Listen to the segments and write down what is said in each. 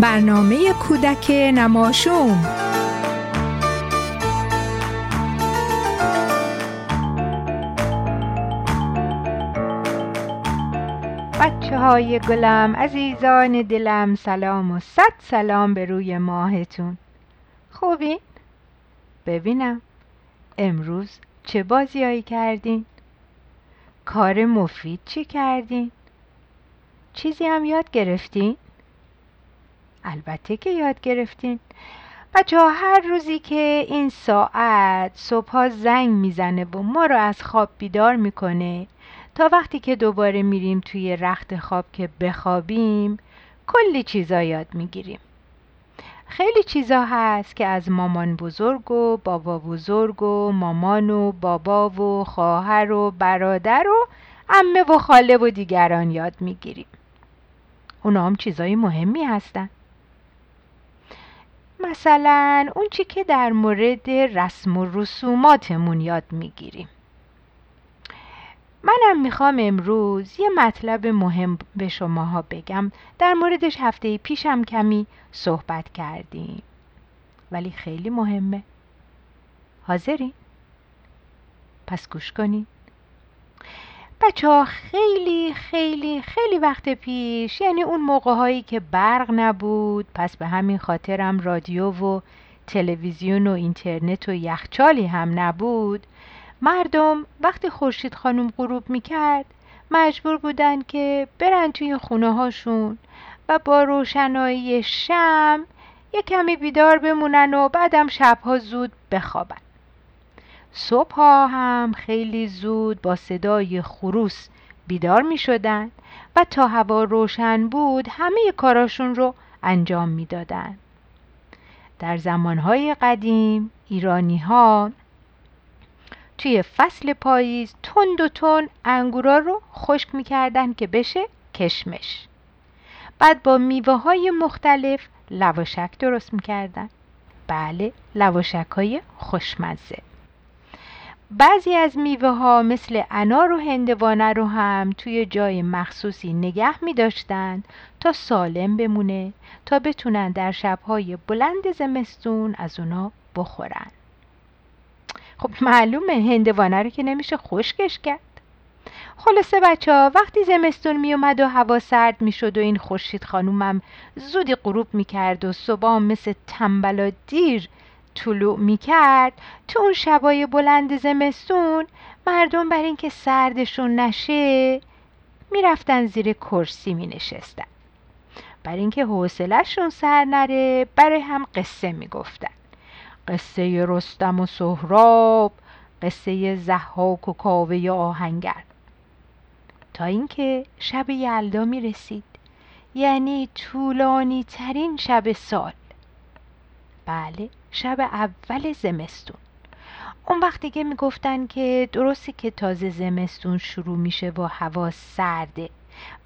برنامه کودک نماشوم بچه های گلم عزیزان دلم سلام و صد سلام به روی ماهتون خوبین؟ ببینم امروز چه بازیایی کردین؟ کار مفید چی کردین؟ چیزی هم یاد گرفتین؟ البته که یاد گرفتین. بچه ها هر روزی که این ساعت صبح زنگ می‌زنه و ما رو از خواب بیدار می‌کنه تا وقتی که دوباره میریم توی رخت خواب که بخوابیم کلی چیزا یاد می‌گیریم. خیلی چیزا هست که از مامان بزرگ و بابا بزرگ و مامان و بابا و خواهر و برادر و امه و خاله و دیگران یاد می‌گیریم. اونا هم چیزای مهمی هستن. مثلا اون چی که در مورد رسم و رسوماتمون یاد می‌گیریم. منم می‌خوام امروز یه مطلب مهم به شماها بگم. در موردش هفته پیشم کمی صحبت کردیم. ولی خیلی مهمه. حاضری؟ پس گوش کنید بچه ها خیلی خیلی خیلی وقت پیش یعنی اون موقع هایی که برق نبود پس به همین خاطرم رادیو و تلویزیون و اینترنت و یخچالی هم نبود مردم وقتی خورشید خانم غروب می‌کرد مجبور بودن که برن توی خونه هاشون و با روشنایی شم یه کمی بیدار بمونن و بعدم شبها زود بخوابن. صبح هم خیلی زود با صدای خروس بیدار می شدن و تا هوا روشن بود همه کاراشون رو انجام می دادن. در زمانهای قدیم ایرانی ها توی فصل پاییز تند و تند انگورا رو خشک می‌کردن که بشه کشمش. بعد با میوه های مختلف لواشک درست می‌کردن. بله لواشک های خوشمزه. بعضی از میوه ها مثل انار و هندوانه رو هم توی جای مخصوصی نگه می داشتن تا سالم بمونه تا بتونن در شبهای بلند زمستون از اونا بخورن. خب معلومه هندوانه رو که نمیشه خشکش کرد. خلاصه بچه ها وقتی زمستون می اومد و هوا سرد می شد و این خورشید خانومم زودی غروب می کرد و صبح مثل تنبلا دیر طلوع می کرد تو اون شبای بلند زمستون مردم بر اینکه سردشون نشه می‌رفتن زیر کرسی می نشستن بر اینکه حوصلهشون سر نره برای هم قصه می گفتن قصه رستم و سهراب قصه زحاک و کاوه آهنگر. تا اینکه شب یلدا می رسید یعنی طولانی ترین شب سال. بله. شب اول زمستون. اون وقت دیگه می‌گفتن که درسته که تازه زمستون شروع میشه و هوا سرده.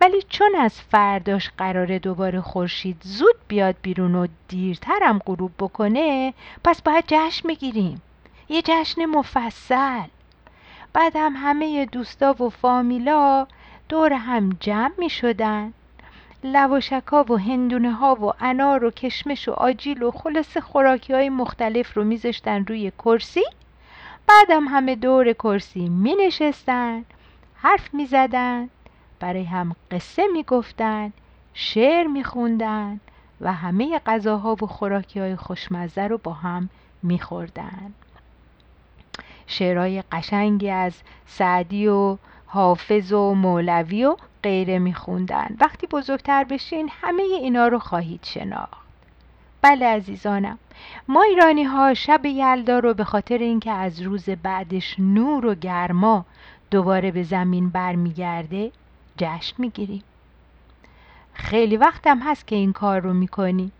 ولی چون از فرداش قراره دوباره خورشید زود بیاد بیرون و دیرترم غروب بکنه پس باید جشن بگیریم یه جشن مفصل. بعد هم همه دوستا و فامیلا دور هم جمع می شدن لواشکا و هندونه ها و انار و کشمش و آجیل و خلاص خوراکی های مختلف رو میذاشتن روی کرسی. بعدم همه دور کرسی می نشستن حرف می زدن برای هم قصه می گفتن شعر می خوندن و همه غذاها و خوراکی های خوشمزه رو با هم می خوردن شعرهای قشنگی از سعدی و حافظ و مولوی و غیره میخوندن. وقتی بزرگتر بشین همه اینا رو خواهید شناخت. بله عزیزانم. ما ایرانی ها شب یلدا رو به خاطر اینکه از روز بعدش نور و گرما دوباره به زمین برمیگرده جشن می‌گیریم. خیلی وقتم هست که این کار رو می‌کنیم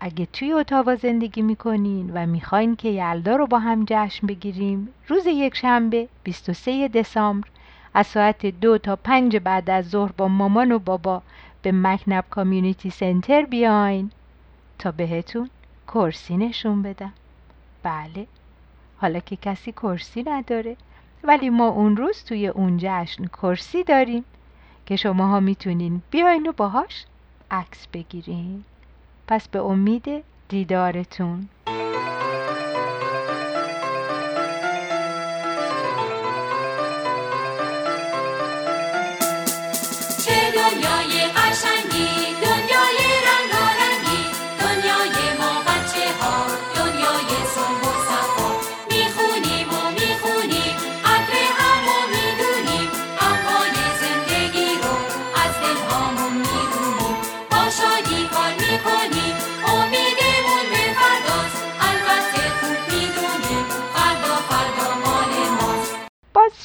اگه توی اتاوا زندگی می‌کنین و می‌خواین که یلدا رو با هم جشن بگیریم روز یک شنبه 23 دسامبر از ساعت دو تا پنج بعد از ظهر با مامان و بابا به مکنب کامیونیتی سنتر بیاین تا بهتون کرسی نشون بدم. بله. حالا که کسی کرسی نداره. ولی ما اون روز توی اون جشن کرسی داریم که شماها می‌تونین بیاین و باهاش عکس بگیرین. پس به امید دیدارتون.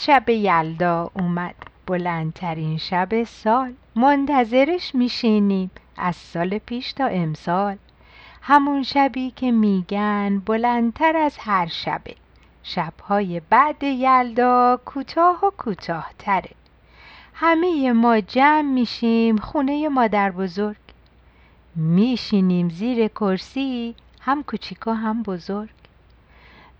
شب یلدا اومد. بلندترین شب سال. منتظرش میشینیم. از سال پیش تا امسال. همون شبی که میگن بلندتر از هر شبه. شبهای بعد یلدا کوتاه و کوتاهتره. همه ما جمع میشیم خونه مادر بزرگ. میشینیم زیر کرسی هم کوچیک و هم بزرگ.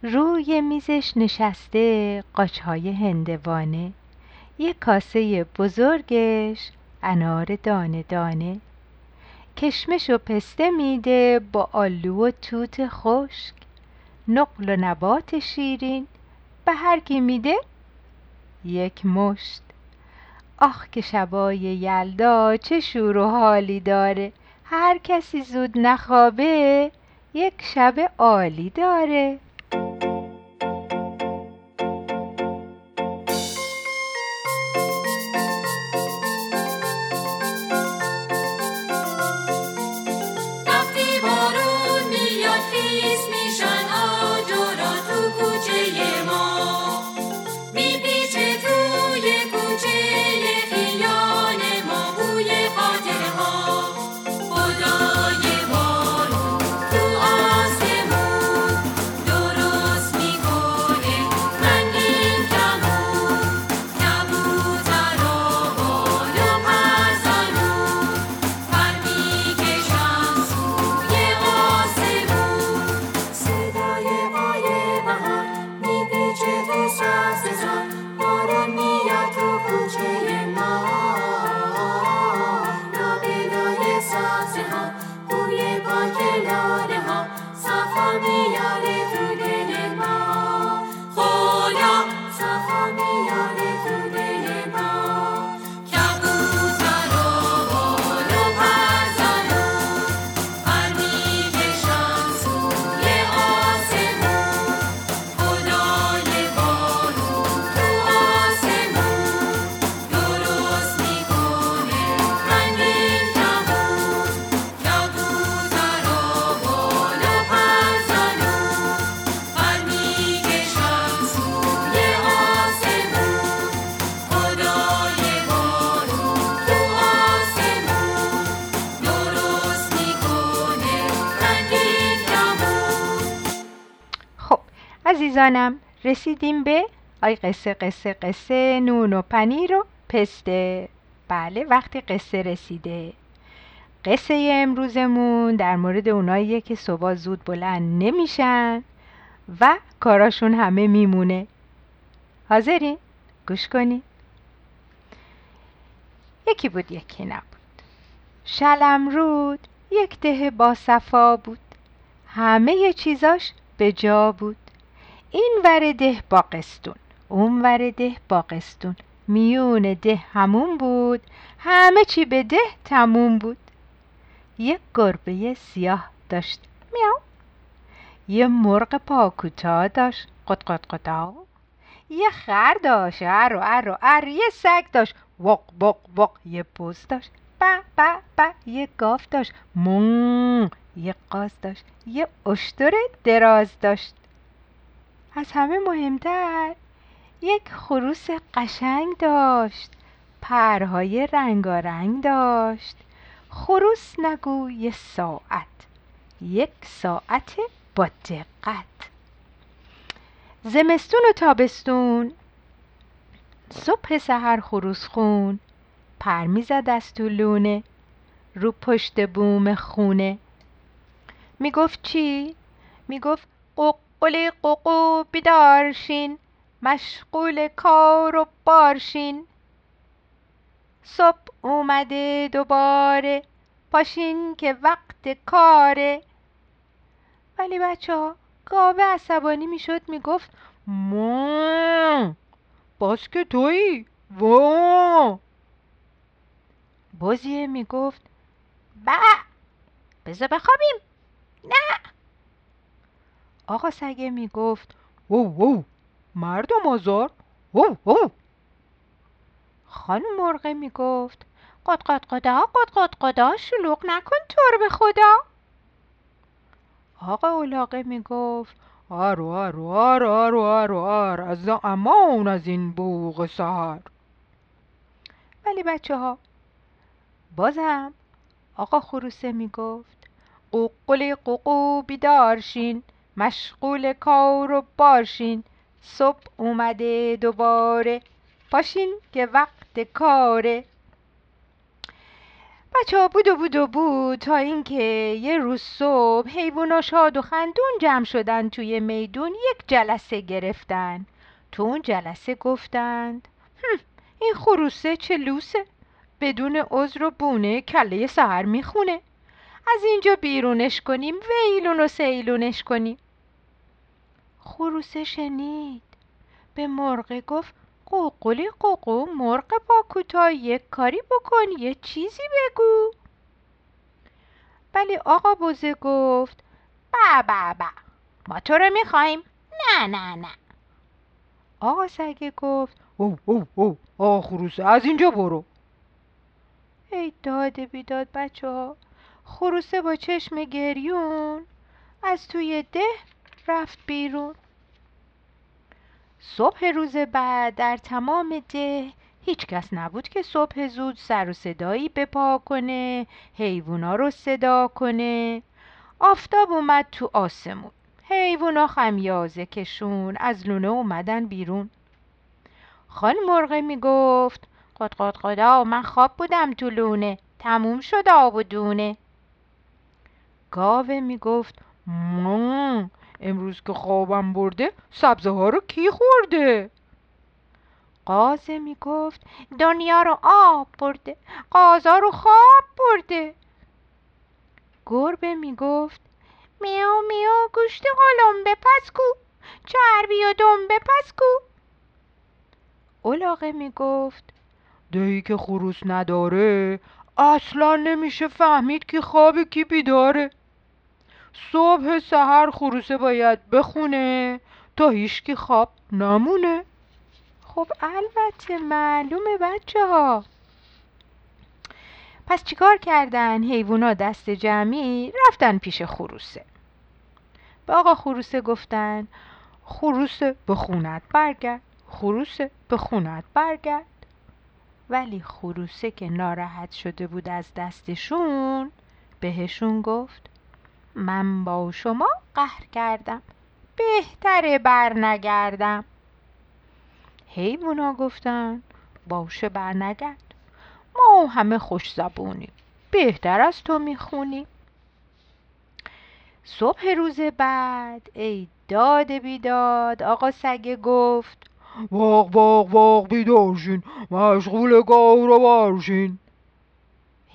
روی میزش نشسته قاچهای هندوانه. یه کاسه بزرگش انار دانه دانه. کشمش و پسته میده با آلو و توت خشک. نقل و نبات شیرین. به هر کی میده یک مشت. آخ که شبای یلدا چه شور و حالی داره. هر کسی زود نخوابه یک شب عالی داره. عزیزانم رسیدیم به آی قصه قصه قصه نون و پنیر و پسته. بله وقتی قصه رسیده. قصه امروزمون در مورد اوناییه که صبح زود بلند نمیشن و کاراشون همه میمونه. حاضرین؟ گوش کنین یکی بود یکی نبود. شلم رود یک ده با صفا بود. همه چیزاش به جا بود. این ور ده باقستون اون ور ده باقستون. میون ده همون بود همه چی به ده تموم بود. یک گربه سیاه داشت میاو. یه مرغ پاکوتا داشت قط قط قطا. یه خر داشت ار و ار یه سگ داشت وق وق وق یه پوز داشت با با با یه گاف داشت مون یه قاز داشت یه اشتر دراز داشت. از همه مهمتر. یک خروس قشنگ داشت. پرهای رنگارنگ داشت. خروس نگو یه ساعت. یک ساعت با دقت. زمستون و تابستون. صبح سحر خروس خون. پر می‌زد از تو لونه. رو پشت بوم خونه. می‌گفت چی؟ می‌گفت قلی قوقو بیدارشین مشغول کار و بارشین. صبح اومده دوباره پاشین که وقت کاره. ولی بچه ها گاوه عصبانی می‌شد می‌گفت مو باز که تویی؟ وا! بازیه می‌گفت با بذار بخوابیم. نه. آقا سگه می‌گفت او او مردم آزار او او خانم مرغه می‌گفت قد قد قدا قد قد قدا شلوغ نکن طور به خدا. آقا اولاقه می‌گفت آرو آرو آرو آرو آرو آر از امان از این بوغ سهر ولی بچه ها بازم آقا خروسه می‌گفت قوقلی قوقو بیدارشین مشغول کار و باشین. صبح اومده دوباره. پاشین که وقت کاره. بچه ها بود و بود و بود تا اینکه یه روز صبح حیوونا شاد و خندون جمع شدن توی میدون یک جلسه گرفتن. تو اون جلسه گفتند این خروسه چه لوسه؟ بدون عذر و بونه کله سهر می‌خونه. از اینجا بیرونش کنیم ویلون و سیلونش کنیم. خروسه شنید. به مرغ گفت قوقلی قوقو مرغ با کوتا یک کاری بکن یه چیزی بگو. ولی آقا بوزه گفت با با با ما تو رو می‌خوایم. نه نه نه. آقا سگه گفت او او او آقا خروسه از اینجا برو. ای داده بیداد بچه ها خروسه با چشم گریون از توی ده رفت بیرون. صبح روز بعد در تمام ده هیچ کس نبود که صبح زود سر و صدایی بپا کنه حیوونا رو صدا کنه. آفتاب اومد تو آسمون. حیوونا خمیازه کشون از لونه اومدن بیرون. خان مرغه می‌گفت قد قد قدا من خواب بودم تو لونه تموم شد آب و دونه. گاوه می‌گفت مم امروز که خوابم برده سبزه ها رو کی خورده؟ قازه می‌گفت دنیا رو آب برده قازا رو خواب برده. گربه می‌گفت میو میو گوشت قلم بپس کو چربی و دم بپس کو. اولاغه می‌گفت دهی که خروس نداره اصلا نمیشه فهمید که خواب کی بیداره. صبح سحر خروسه باید بخونه تا هیچکی خواب نمونه. خب البته معلومه بچه ها پس چیکار کردن؟ حیوونا دست جمعی رفتن پیش خروسه. به آقا خروسه گفتن خروسه به خونت برگرد خروسه به خونت برگرد. ولی خروسه که ناراحت شده بود از دستشون بهشون گفت من با شما قهر کردم. بهتره بر نگردم حیوونا گفتن باشه بر نگرد ما همه خوش زبونیم. بهتر از تو می‌خونیم. صبح روز بعد ای داد بیداد آقا سگه گفت واق واق واق بیدارشین مشغول گاو رو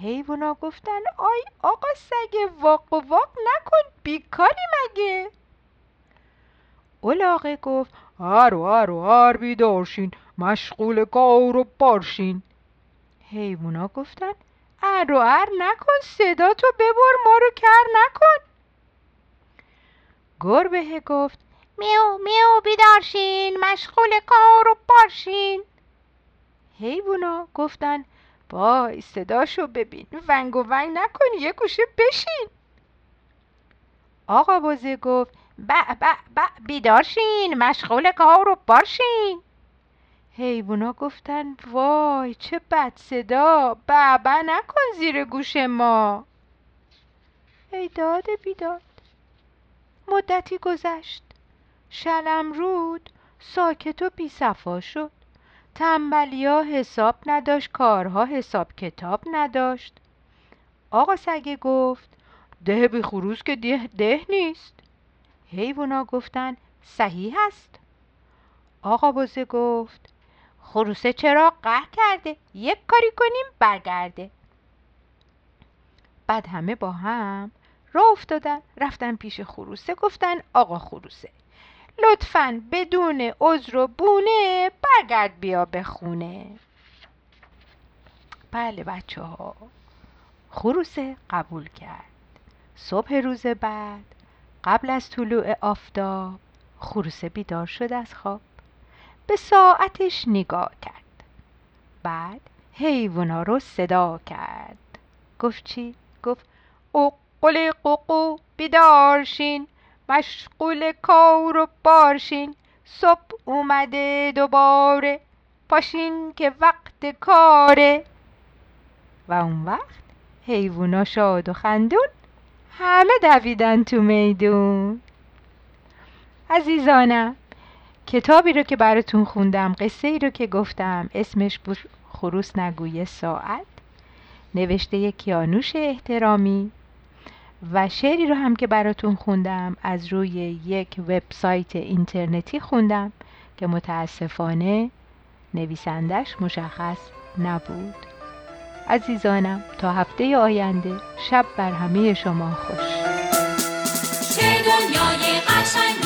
حیوانا گفتن آی آقا سگه واق و واق نکن بیکاری مگه؟ اولاغه گفت هر هر هر بیدارشین مشغول کار و بارشین. حیوانا گفتن ار و ار نکن صدا تو ببر ما رو کر نکن. گربه گفت میو میو بیدارشین مشغول کار و بارشین. حیوانا گفتن وای صداشو ببین. ونگ و ونگ نکن یه گوشه بشین. آقا بازه گفت ب ب ب بیدارشین مشغول کار و باشین. حیوونا گفتن وای چه بد صدا بابا نکن زیر گوش ما. ای داد بیداد. مدتی گذشت. شلم رود ساکت و بی صفا شد. تنبلیا حساب نداشت کارها حساب کتاب نداشت. آقا سگه گفت ده بی خروس که ده, ده نیست. حیوونا گفتن صحیح هست آقا بزه گفت خروسه چرا قهر کرده؟ یک کاری کنیم برگرده. بعد همه با هم را افتادن رفتن پیش خروسه گفتن آقا خروسه لطفا بدون عذر و بونه برگرد بیا به خونه. بله بچه ها. خروسه قبول کرد. صبح روز بعد قبل از طلوع آفتاب خروسه بیدار شد از خواب. به ساعتش نگاه کرد. بعد حیوونا رو صدا کرد. گفت چی؟ گفت قل قوقو بیدارشین مشغول کار و بارشین صبح اومده دوباره پاشین که وقت کاره. و اون وقت حیوونا شاد و خندون همه دویدن تو میدون. عزیزانم کتابی رو که براتون خوندم قصه ای رو که گفتم اسمش بود خروس نگوی ساعت. نوشته کیانوش احترامی. و شعری رو هم که براتون خوندم از روی یک وبسایت اینترنتی خوندم که متاسفانه نویسندش مشخص نبود. عزیزانم تا هفته آینده شب بر همه شما خوش. چه دنیای قشنگی